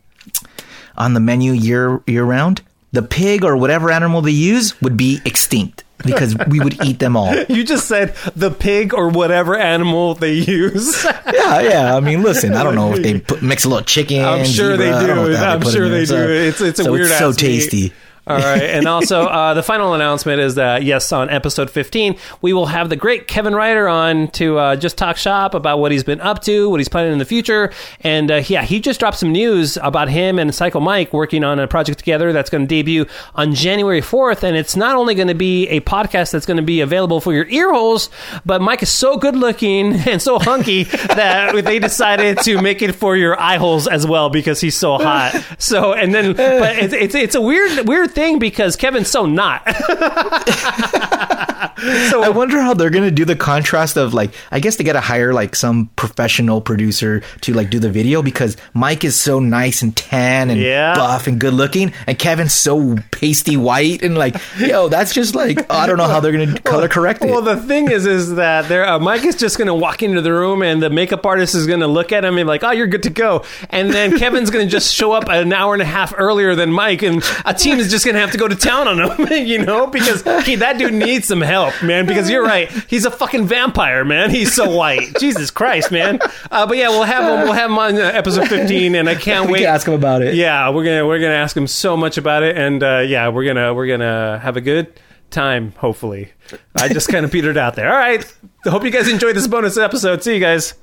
on the menu year year round, the pig or whatever animal they use would be extinct because we would eat them all. *laughs* You just said the pig or whatever animal they use. *laughs* Yeah, yeah. I mean, listen. I don't know if they *laughs* put, mix a little chicken. I'm sure they zebra, know do. what the hell I'm sure they So- do. It's it's a so weird. It's so ass meat. All right, and *laughs* also uh, the final announcement is that yes, on episode 15, we will have the great Kevin Ryder on to uh, just talk shop about what he's been up to, what he's planning in the future, and uh, yeah, he just dropped some news about him and Psycho Mike working on a project together that's going to debut on January 4th, and it's not only going to be a podcast that's going to be available for your ear holes, but Mike is so good looking *laughs* and so hunky that they decided to make it for your eye holes as well because he's so hot. So and then, but it's it's, it's a weird weird thing because Kevin's so not. *laughs* So I wonder how they're gonna do the contrast of like I guess they gotta hire like some professional producer to like do the video because Mike is so nice and tan and Yeah. buff and good looking and Kevin's so pasty white and like yo that's just like I don't know how they're gonna color correct it. Well, the thing is, is that there, uh, Mike is just going to walk into the room, and the makeup artist is going to look at him and be like, "Oh, you're good to go." And then Kevin's going to just show up an hour and a half earlier than Mike, and a team is just to have to go to town on him, *laughs* you know, because he, that dude needs some help, man. Because you're right, he's a fucking vampire, man. He's so white. *laughs* Jesus Christ, man. Uh, but yeah, we'll have him. We'll have him on uh, episode 15, and I can't we wait. can ask him about it. Yeah, we're gonna we're gonna ask him so much about it, and uh, yeah, we're gonna we're gonna have a good time. Hopefully, I just kind of petered out there. All right, hope you guys enjoyed this bonus episode. See you guys.